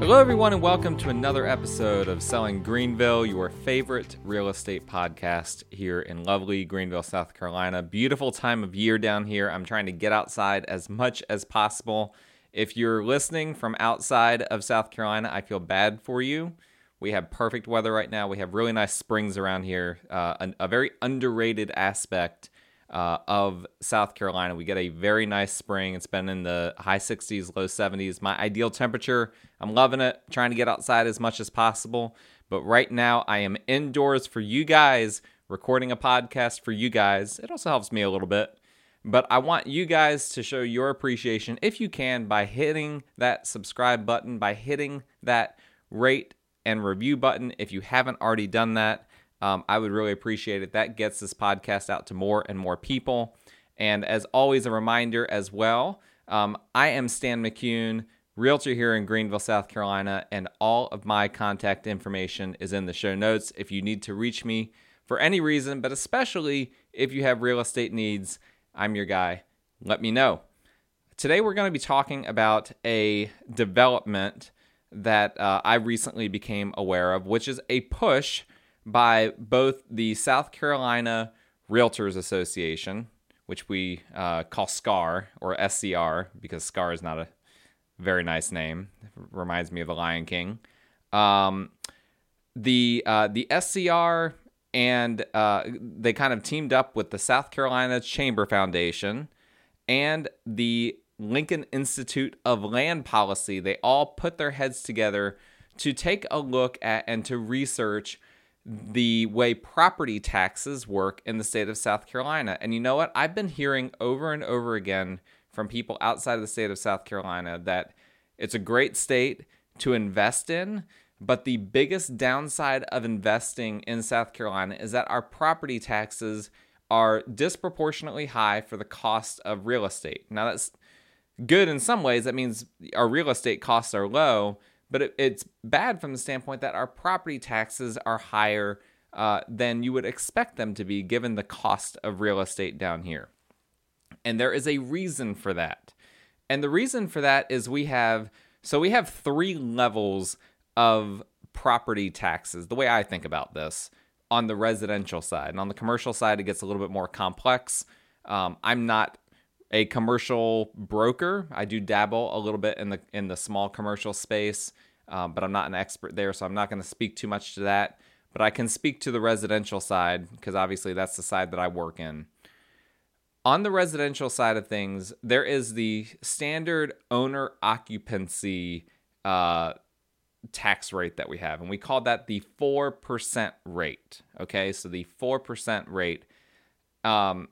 Hello, everyone, and welcome to another episode of Selling Greenville, your favorite real estate podcast here in lovely Greenville, South Carolina. Beautiful time of year down here. I'm trying to get outside as much as possible. If you're listening from outside of South Carolina, I feel bad for you. We have perfect weather right now. We have really nice springs around here, uh, a, a very underrated aspect uh, of South Carolina. We get a very nice spring. It's been in the high 60s, low 70s. My ideal temperature, I'm loving it, trying to get outside as much as possible. But right now, I am indoors for you guys, recording a podcast for you guys. It also helps me a little bit. But I want you guys to show your appreciation, if you can, by hitting that subscribe button, by hitting that rate and review button if you haven't already done that. Um, I would really appreciate it. That gets this podcast out to more and more people. And as always, a reminder as well um, I am Stan McCune, realtor here in Greenville, South Carolina, and all of my contact information is in the show notes if you need to reach me for any reason, but especially if you have real estate needs. I'm your guy. Let me know. Today, we're going to be talking about a development that uh, I recently became aware of, which is a push by both the South Carolina Realtors Association, which we uh, call SCAR or SCR because SCAR is not a very nice name. It reminds me of the Lion King. Um, the uh, the SCR and uh, they kind of teamed up with the South Carolina Chamber Foundation and the Lincoln Institute of Land Policy. They all put their heads together to take a look at and to research the way property taxes work in the state of South Carolina. And you know what? I've been hearing over and over again from people outside of the state of South Carolina that it's a great state to invest in, but the biggest downside of investing in South Carolina is that our property taxes are disproportionately high for the cost of real estate. Now, that's good in some ways. That means our real estate costs are low, but it, it's bad from the standpoint that our property taxes are higher uh, than you would expect them to be given the cost of real estate down here. And there is a reason for that. And the reason for that is we have so we have three levels of property taxes, the way I think about this on the residential side. And on the commercial side, it gets a little bit more complex. Um, I'm not a commercial broker. I do dabble a little bit in the in the small commercial space, um, but I'm not an expert there, so I'm not going to speak too much to that. But I can speak to the residential side because obviously that's the side that I work in. On the residential side of things, there is the standard owner occupancy uh, tax rate that we have, and we call that the four percent rate. Okay, so the four percent rate. Um,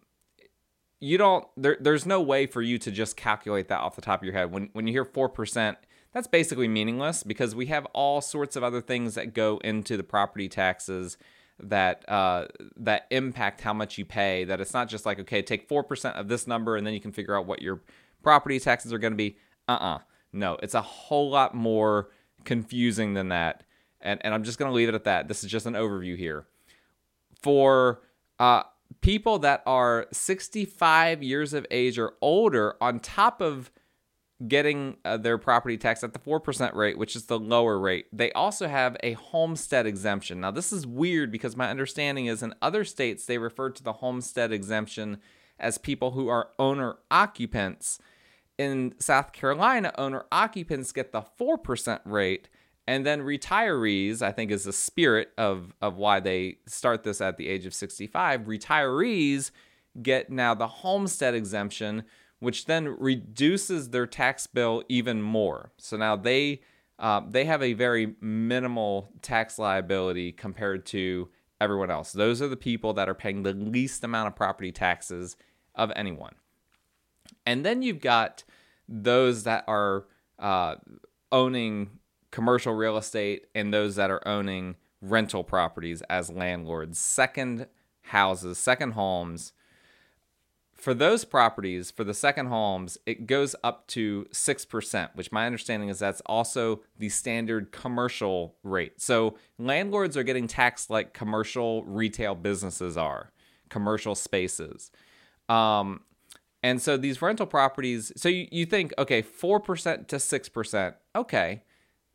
you don't there, there's no way for you to just calculate that off the top of your head. When when you hear 4% that's basically meaningless because we have all sorts of other things that go into the property taxes that uh, that impact how much you pay that it's not just like okay take 4% of this number and then you can figure out what your property taxes are going to be. Uh-uh. No it's a whole lot more confusing than that. And, and i'm just going to leave it at that. This is just an overview here. For uh, people that are 65 years of age or older on top of getting uh, their property tax at the 4% rate, which is the lower rate. They also have a homestead exemption. Now, this is weird because my understanding is in other states, they refer to the homestead exemption as people who are owner occupants. In South Carolina, owner occupants get the 4% rate, and then retirees, I think, is the spirit of, of why they start this at the age of 65. Retirees get now the homestead exemption, which then reduces their tax bill even more. So now they uh, they have a very minimal tax liability compared to everyone else. Those are the people that are paying the least amount of property taxes of anyone. And then you've got those that are uh, owning commercial real estate and those that are owning rental properties as landlords, second houses, second homes. For those properties, for the second homes, it goes up to 6%, which my understanding is that's also the standard commercial rate. So landlords are getting taxed like commercial retail businesses are, commercial spaces. Um, and so these rental properties, so you, you think, okay, 4% to 6%, okay,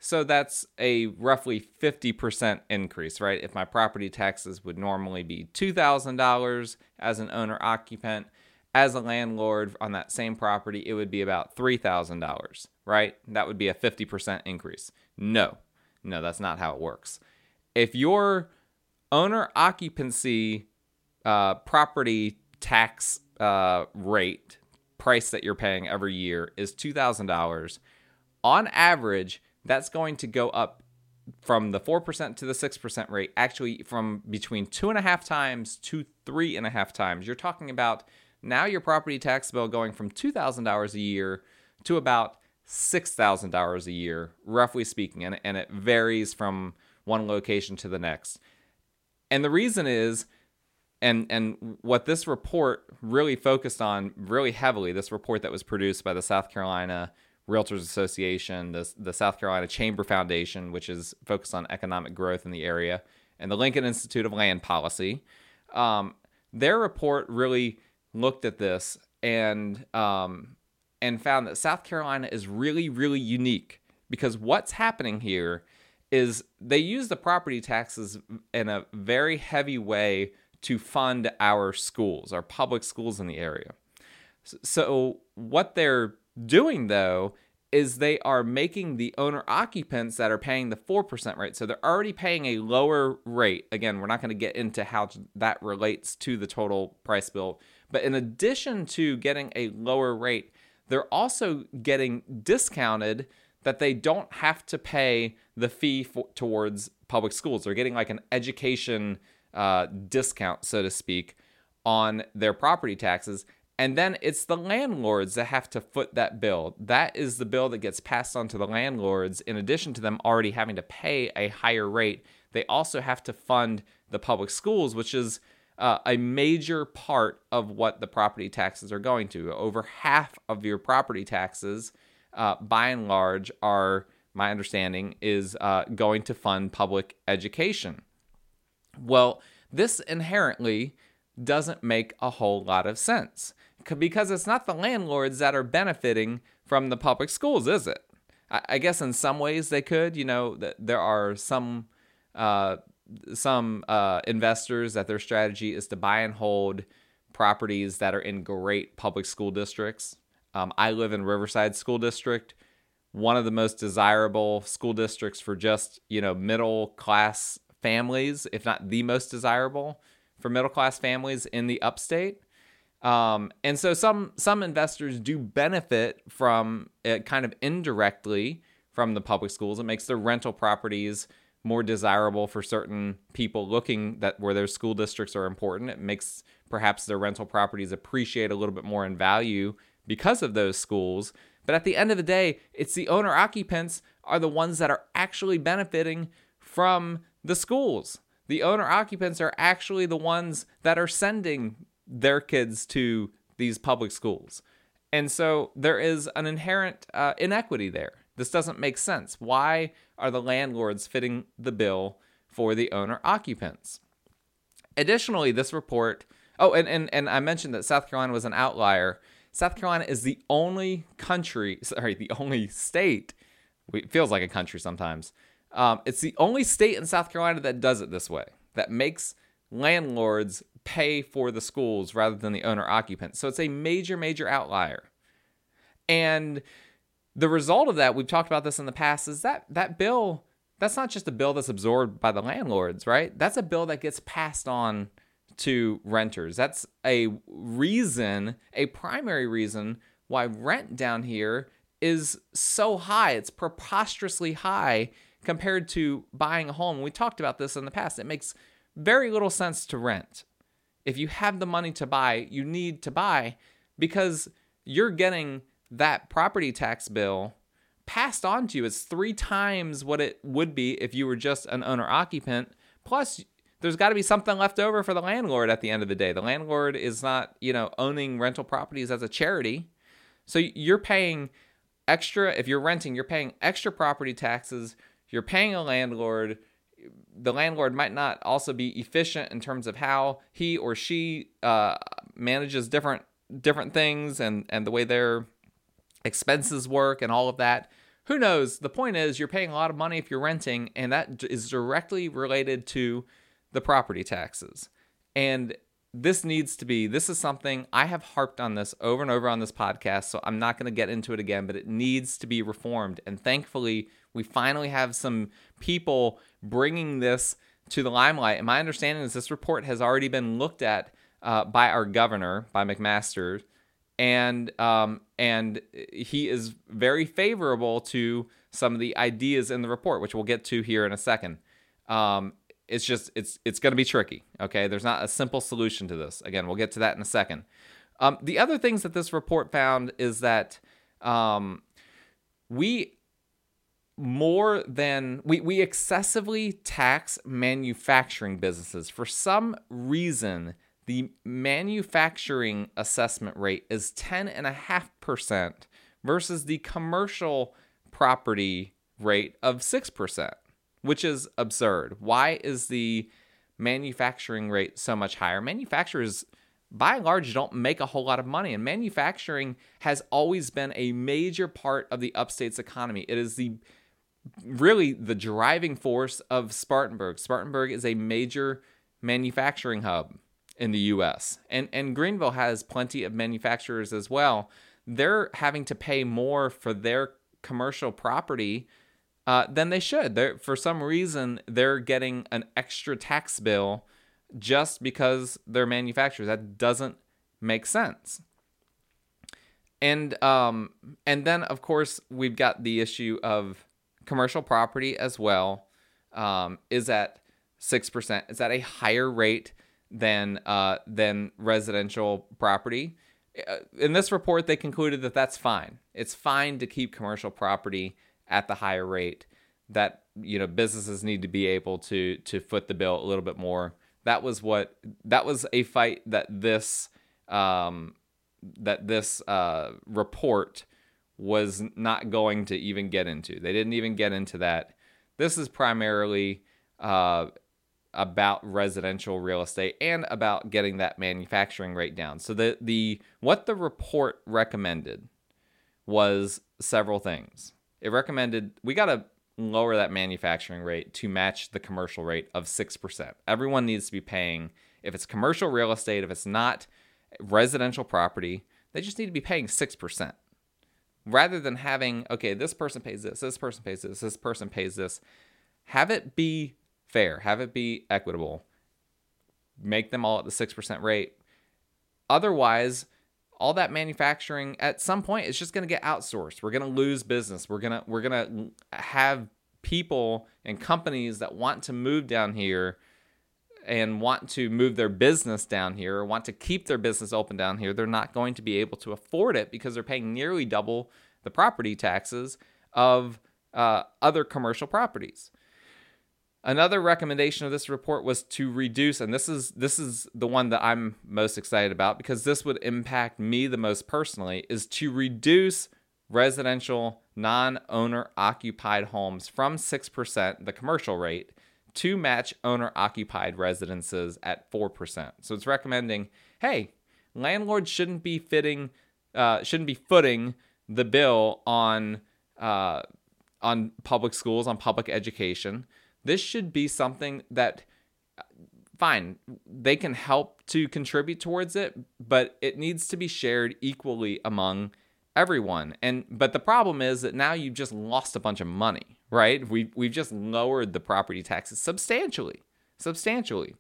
So that's a roughly 50% increase, right? If my property taxes would normally be $2,000 as an owner occupant, as a landlord on that same property, it would be about $3,000, right? That would be a 50% increase. No, no, that's not how it works. If your owner occupancy uh, property tax uh, rate price that you're paying every year is $2,000, on average, that's going to go up from the 4% to the 6% rate, actually from between two and a half times to three and a half times. You're talking about now your property tax bill going from $2,000 a year to about $6,000 a year, roughly speaking, and, and it varies from one location to the next. And the reason is, and and what this report really focused on really heavily, this report that was produced by the South Carolina Realtors Association, the, the South Carolina Chamber Foundation, which is focused on economic growth in the area, and the Lincoln Institute of Land Policy. Um, their report really looked at this and um, and found that South Carolina is really really unique because what's happening here is they use the property taxes in a very heavy way to fund our schools, our public schools in the area. So what they're doing though is they are making the owner occupants that are paying the 4% rate. So they're already paying a lower rate. Again, we're not going to get into how that relates to the total price bill. But in addition to getting a lower rate, they're also getting discounted that they don't have to pay the fee for, towards public schools. They're getting like an education uh, discount, so to speak, on their property taxes. And then it's the landlords that have to foot that bill. That is the bill that gets passed on to the landlords. In addition to them already having to pay a higher rate, they also have to fund the public schools, which is uh, a major part of what the property taxes are going to. Over half of your property taxes, uh, by and large, are my understanding is uh, going to fund public education. Well, this inherently doesn't make a whole lot of sense because it's not the landlords that are benefiting from the public schools, is it? I, guess in some ways they could. You know, there are some uh, some uh, investors that their strategy is to buy and hold properties that are in great public school districts. Um, I live in Riverside School District, one of the most desirable school districts for just you know middle class families, if not the most desirable for middle class families in the upstate. Um, and so some some investors do benefit from it kind of indirectly from the public schools. It makes the rental properties more desirable for certain people looking that where their school districts are important. It makes perhaps their rental properties appreciate a little bit more in value because of those schools. But at the end of the day, it's the owner occupants are the ones that are actually benefiting from the schools. The owner occupants are actually the ones that are sending their kids to these public schools. And so there is an inherent uh, inequity there. This doesn't make sense. Why are the landlords fitting the bill for the owner occupants? Additionally, this report, oh, and, and, and I mentioned that South Carolina was an outlier. South Carolina is the only country, sorry, the only state, it feels like a country sometimes. Um, it's the only state in South Carolina that does it this way, that makes landlords pay for the schools rather than the owner occupant. So it's a major, major outlier. And the result of that, we've talked about this in the past, is that that bill, that's not just a bill that's absorbed by the landlords, right? That's a bill that gets passed on to renters. That's a reason, a primary reason why rent down here is so high. It's preposterously high compared to buying a home. We talked about this in the past. It makes very little sense to rent. If you have the money to buy, you need to buy because you're getting that property tax bill passed on to you. It's three times what it would be if you were just an owner occupant. Plus, there's got to be something left over for the landlord at the end of the day. The landlord is not, you know, owning rental properties as a charity. So you're paying extra, if you're renting, you're paying extra property taxes. You're paying a landlord the landlord might not also be efficient in terms of how he or she uh, manages different different things and and the way their expenses work and all of that who knows? The point is, you're paying a lot of money if you're renting, and that is directly related to the property taxes. And this needs to be, this is something I have harped on this over and over on this podcast, so I'm not going to get into it again, but it needs to be reformed. And thankfully, we finally have some people bringing this to the limelight. And my understanding is this report has already been looked at uh, by our governor, by McMaster, and um, and he is very favorable to some of the ideas in the report, which we'll get to here in a second. Um, it's just it's it's going to be tricky. Okay, there's not a simple solution to this. Again, we'll get to that in a second. Um, the other things that this report found is that um, we more than we, we excessively tax manufacturing businesses for some reason the manufacturing assessment rate is 10.5% versus the commercial property rate of 6%, which is absurd. Why is the manufacturing rate so much higher? Manufacturers, by and large, don't make a whole lot of money, and manufacturing has always been a major part of the upstate's economy. It is the really the driving force of Spartanburg. Spartanburg is a major manufacturing hub in the US. And and Greenville has plenty of manufacturers as well. They're having to pay more for their commercial property uh, than they should. They're, for some reason, they're getting an extra tax bill just because they're manufacturers. That doesn't make sense. And um, and then of course we've got the issue of commercial property as well. Um, is at six percent. Is at a higher rate than uh, than residential property. Uh, in this report, they concluded that that's fine. It's fine to keep commercial property at the higher rate. That you know businesses need to be able to to foot the bill a little bit more. That was what that was a fight that this um, that this uh, report was not going to even get into. They didn't even get into that. This is primarily uh, about residential real estate and about getting that manufacturing rate down. So the the what the report recommended was several things. It recommended we got to lower that manufacturing rate to match the commercial rate of 6%. Everyone needs to be paying if it's commercial real estate, if it's not residential property, they just need to be paying 6%. Rather than having okay, this person pays this, this person pays this, this person pays this, have it be fair, have it be equitable, make them all at the 6% rate. Otherwise, all that manufacturing at some point is just going to get outsourced. We're going to lose business. We're going to we're going to have people and companies that want to move down here and want to move their business down here or want to keep their business open down here, they're not going to be able to afford it because they're paying nearly double the property taxes of uh, other commercial properties. Another recommendation of this report was to reduce, and this is this is the one that I'm most excited about because this would impact me the most personally, is to reduce residential non-owner occupied homes from 6%, the commercial rate, to match owner occupied residences at 4%. So it's recommending, hey, landlords shouldn't be fitting uh, shouldn't be footing the bill on uh, on public schools, on public education this should be something that fine, they can help to contribute towards it, but it needs to be shared equally among everyone. And but the problem is that now you've just lost a bunch of money, right? We we've just lowered the property taxes substantially, substantially.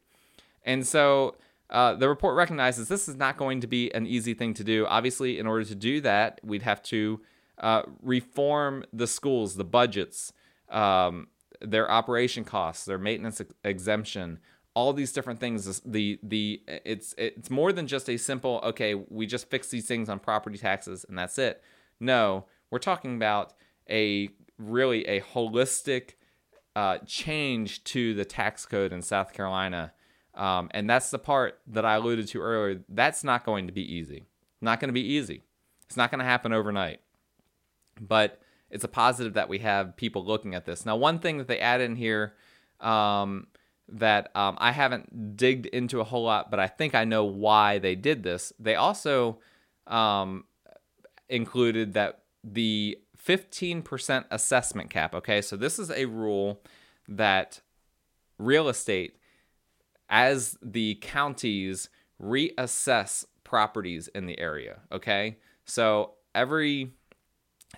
And so uh, the report recognizes this is not going to be an easy thing to do. Obviously, in order to do that, we'd have to uh, reform the schools, the budgets, um, their operation costs, their maintenance ex- exemption, all these different things. The the it's it's more than just a simple okay, we just fix these things on property taxes and that's it. No, we're talking about a really a holistic uh, change to the tax code in South Carolina. Um, and that's the part that I alluded to earlier. That's not going to be easy. Not going to be easy. It's not going to happen overnight. But it's a positive that we have people looking at this. Now, one thing that they add in here um, that um, I haven't digged into a whole lot, but I think I know why they did this. They also um, included that the 15% assessment cap. Okay, so this is a rule that real estate, as the counties reassess properties in the area. Okay, so every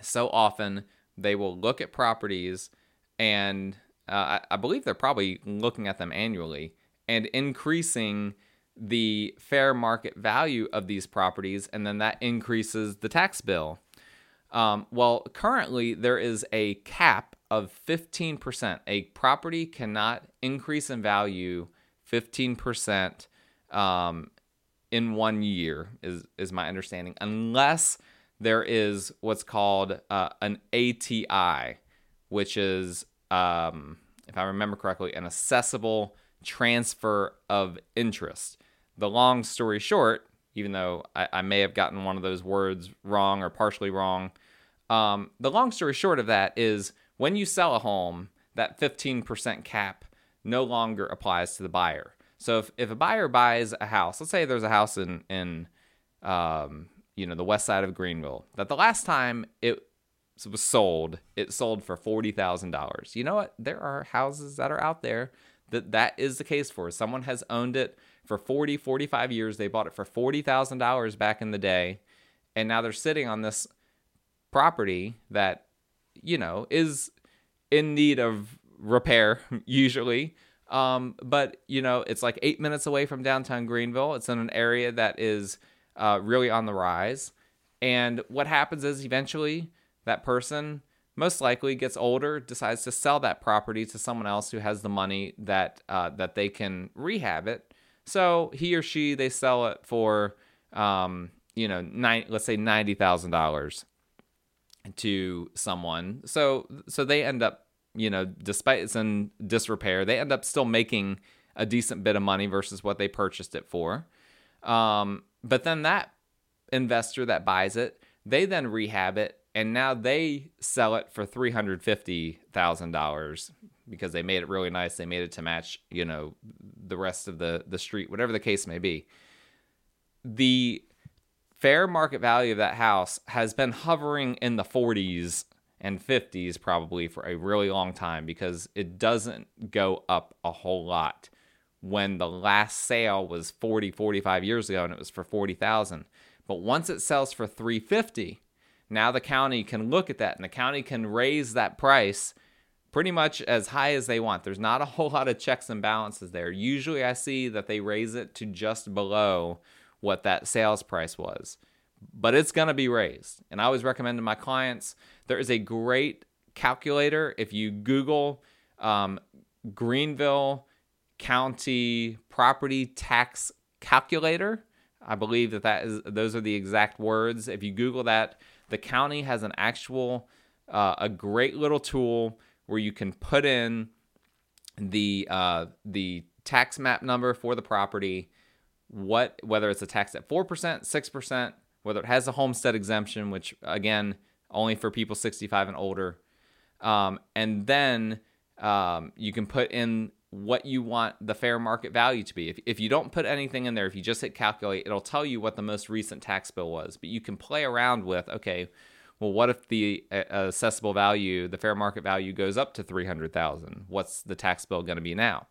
so often they will look at properties and uh, I believe they're probably looking at them annually and increasing the fair market value of these properties, and then that increases the tax bill. Um, well, currently there is a cap of 15%. A property cannot increase in value 15% um, in one year, is, is my understanding, unless there is what's called uh, an ATI, which is, um, if I remember correctly, an assessable transfer of interest. The long story short, even though I, I may have gotten one of those words wrong or partially wrong, um, the long story short of that is when you sell a home, that 15% cap no longer applies to the buyer. So if, if a buyer buys a house, let's say there's a house in in um, you know the west side of Greenville that the last time it was sold, it sold for forty thousand dollars. You know what? There are houses that are out there that that is the case for. Someone has owned it for 40, 45 years. They bought it for forty thousand dollars back in the day, and now they're sitting on this property that you know is in need of repair usually. Um, but you know, it's like eight minutes away from downtown Greenville. It's in an area that is uh, really on the rise. And what happens is eventually that person most likely gets older, decides to sell that property to someone else who has the money that uh, that they can rehab it. So he or she they sell it for um, you know nine, let's say ninety thousand dollars to someone. So so they end up you know despite it's in disrepair, they end up still making a decent bit of money versus what they purchased it for. Um, but then that investor that buys it, they then rehab it and now they sell it for $350,000 because they made it really nice. They made it to match, you know, the rest of the the street, whatever the case may be. The fair market value of that house has been hovering in the 40s and 50s probably for a really long time because it doesn't go up a whole lot when the last sale was 40 45 years ago and it was for 40,000 but once it sells for 350 now the county can look at that and the county can raise that price pretty much as high as they want there's not a whole lot of checks and balances there usually i see that they raise it to just below what that sales price was but it's going to be raised and i always recommend to my clients there is a great calculator if you google um, greenville county property tax calculator. I believe that that is those are the exact words. If you Google that, the county has an actual uh, a great little tool where you can put in the uh, the tax map number for the property, what whether it's a tax at four percent, six percent, whether it has a homestead exemption, which again only for people 65 and older, um, and then um, you can put in what you want the fair market value to be. If, if you don't put anything in there, if you just hit calculate, it'll tell you what the most recent tax bill was. But you can play around with, okay, well, what if the uh, assessable value, the fair market value goes up to 300,000? What's the tax bill going to be now?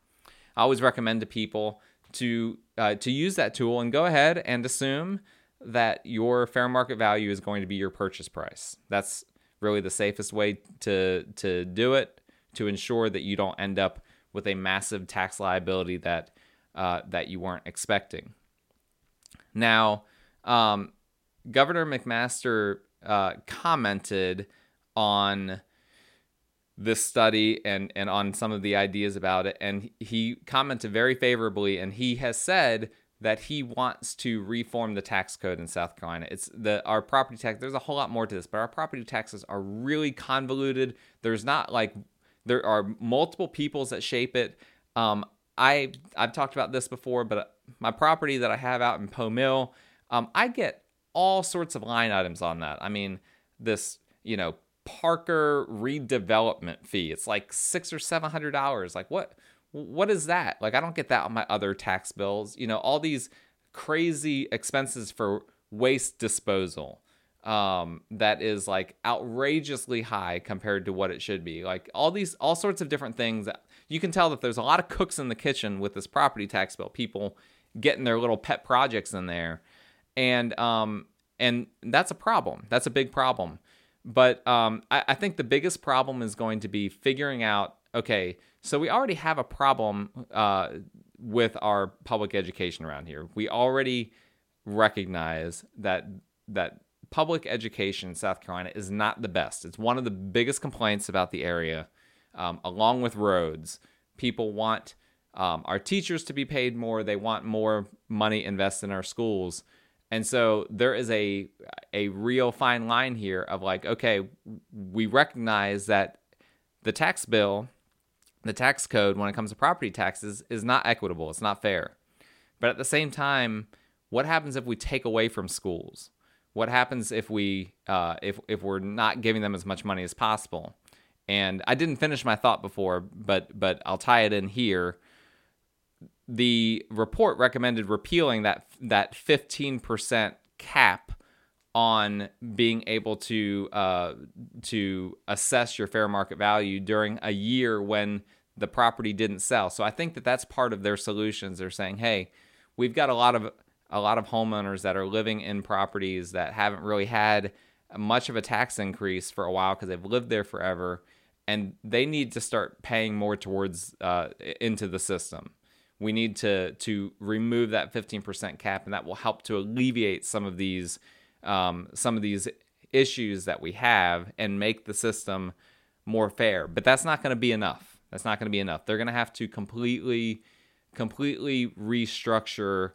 I always recommend to people to uh, to use that tool and go ahead and assume that your fair market value is going to be your purchase price. That's really the safest way to to do it to ensure that you don't end up with a massive tax liability that uh, that you weren't expecting. Now, um, Governor McMaster uh, commented on this study and and on some of the ideas about it, and he commented very favorably, and he has said that he wants to reform the tax code in South Carolina. It's the our property tax. There's a whole lot more to this, but our property taxes are really convoluted. There's not like there are multiple peoples that shape it. Um, I I've talked about this before, but my property that I have out in Poe Mill, um, I get all sorts of line items on that. I mean, this you know Parker redevelopment fee. It's like six or seven hundred dollars. Like what? What is that? Like I don't get that on my other tax bills. You know, all these crazy expenses for waste disposal. Um, that is like outrageously high compared to what it should be. Like all these, all sorts of different things. You can tell that there's a lot of cooks in the kitchen with this property tax bill. People getting their little pet projects in there, and um, and that's a problem. That's a big problem. But um, I, I think the biggest problem is going to be figuring out. Okay, so we already have a problem uh, with our public education around here. We already recognize that that public education in South Carolina is not the best. It's one of the biggest complaints about the area, um, along with roads. People want um, our teachers to be paid more. They want more money invested in our schools. And so there is a a real fine line here of like, okay, we recognize that the tax bill, the tax code when it comes to property taxes is not equitable. It's not fair. But at the same time, what happens if we take away from schools? What happens if we uh, if if we're not giving them as much money as possible? And I didn't finish my thought before, but but I'll tie it in here the report recommended repealing that that 15% cap on being able to uh, to assess your fair market value during a year when the property didn't sell. So I think that that's part of their solutions. They're saying, "Hey, we've got a lot of a lot of homeowners that are living in properties that haven't really had much of a tax increase for a while because they've lived there forever, and they need to start paying more towards uh, into the system." we need to to remove that 15% cap, and that will help to alleviate some of these um, some of these issues that we have and make the system more fair. But that's not going to be enough. That's not going to be enough. They're going to have to completely completely restructure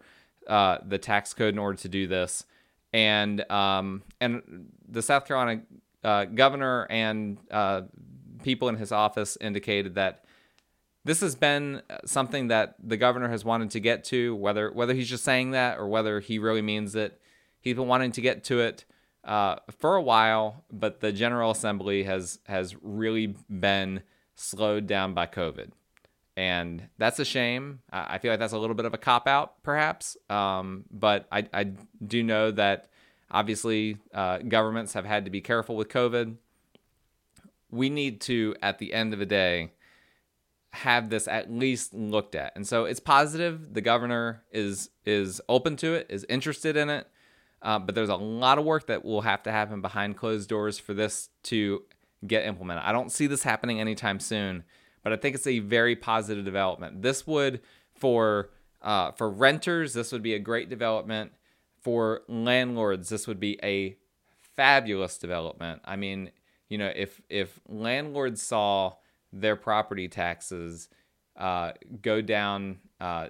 uh, the tax code in order to do this. And um, and the South Carolina uh, governor and uh, people in his office indicated that this has been something that the governor has wanted to get to, whether whether he's just saying that or whether he really means it. He's been wanting to get to it uh, for a while, but the General Assembly has has really been slowed down by COVID, and that's a shame. I feel like that's a little bit of a cop out, perhaps, um, but I, I do know that obviously uh, governments have had to be careful with COVID. We need to, at the end of the day have this at least looked at. And so it's positive. The governor is is open to it, is interested in it. Uh, but there's a lot of work that will have to happen behind closed doors for this to get implemented. I don't see this happening anytime soon, but I think it's a very positive development. This would for uh, for renters, this would be a great development. For landlords, this would be a fabulous development. I mean, you know, if if landlords saw their property taxes uh, go down, uh,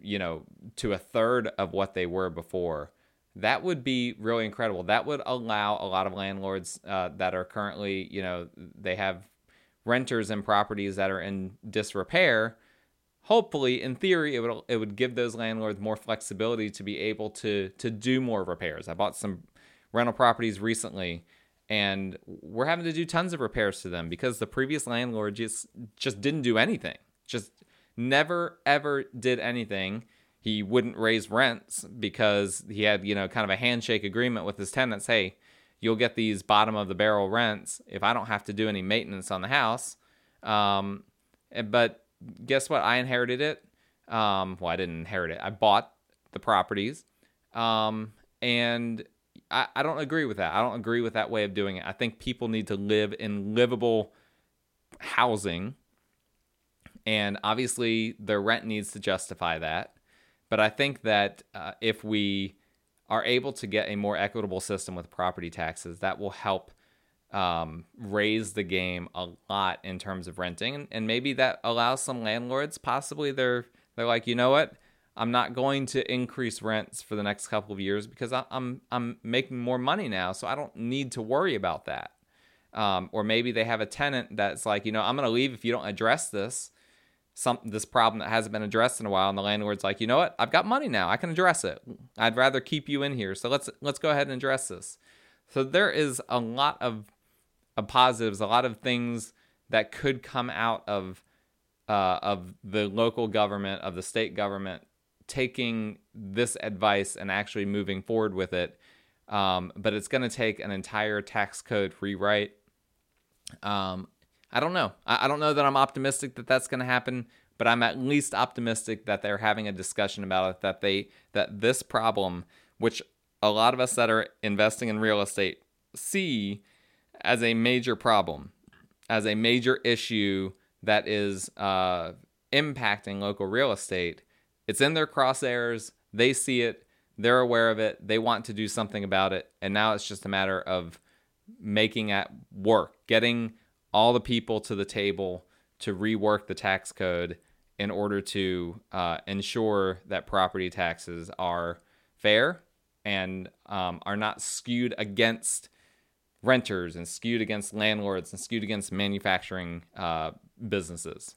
you know, to a third of what they were before, that would be really incredible. That would allow a lot of landlords uh, that are currently, you know, they have renters and properties that are in disrepair. Hopefully, in theory, it would it would give those landlords more flexibility to be able to to do more repairs. I bought some rental properties recently and we're having to do tons of repairs to them because the previous landlord just just didn't do anything just never ever did anything he wouldn't raise rents because he had you know kind of a handshake agreement with his tenants hey you'll get these bottom of the barrel rents if i don't have to do any maintenance on the house um, but guess what i inherited it um, well i didn't inherit it i bought the properties um, and I, I don't agree with that. I don't agree with that way of doing it. I think people need to live in livable housing. And obviously, the rent needs to justify that. But I think that uh, if we are able to get a more equitable system with property taxes, that will help um, raise the game a lot in terms of renting. And, and maybe that allows some landlords, possibly they're they're like, you know what, I'm not going to increase rents for the next couple of years because I'm I'm making more money now, so I don't need to worry about that. Um, or maybe they have a tenant that's like, you know, I'm going to leave if you don't address this, some this problem that hasn't been addressed in a while, and the landlord's like, you know what, I've got money now, I can address it. I'd rather keep you in here, so let's let's go ahead and address this. So there is a lot of, of positives, a lot of things that could come out of uh, of the local government, of the state government taking this advice and actually moving forward with it um, but it's going to take an entire tax code rewrite. Um, I don't know. I, I don't know that I'm optimistic that that's going to happen, but I'm at least optimistic that they're having a discussion about it. That they that this problem, which a lot of us that are investing in real estate see as a major problem, as a major issue that is uh, impacting local real estate. It's in their crosshairs. They see it. They're aware of it. They want to do something about it. And now it's just a matter of making it work, getting all the people to the table to rework the tax code in order to uh, ensure that property taxes are fair and um, are not skewed against renters and skewed against landlords and skewed against manufacturing uh, businesses.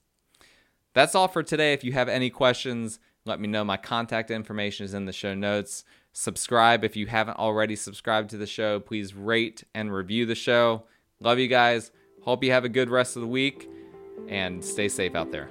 That's all for today. If you have any questions, let me know. My contact information is in the show notes. Subscribe if you haven't already subscribed to the show. Please rate and review the show. Love you guys. Hope you have a good rest of the week and stay safe out there.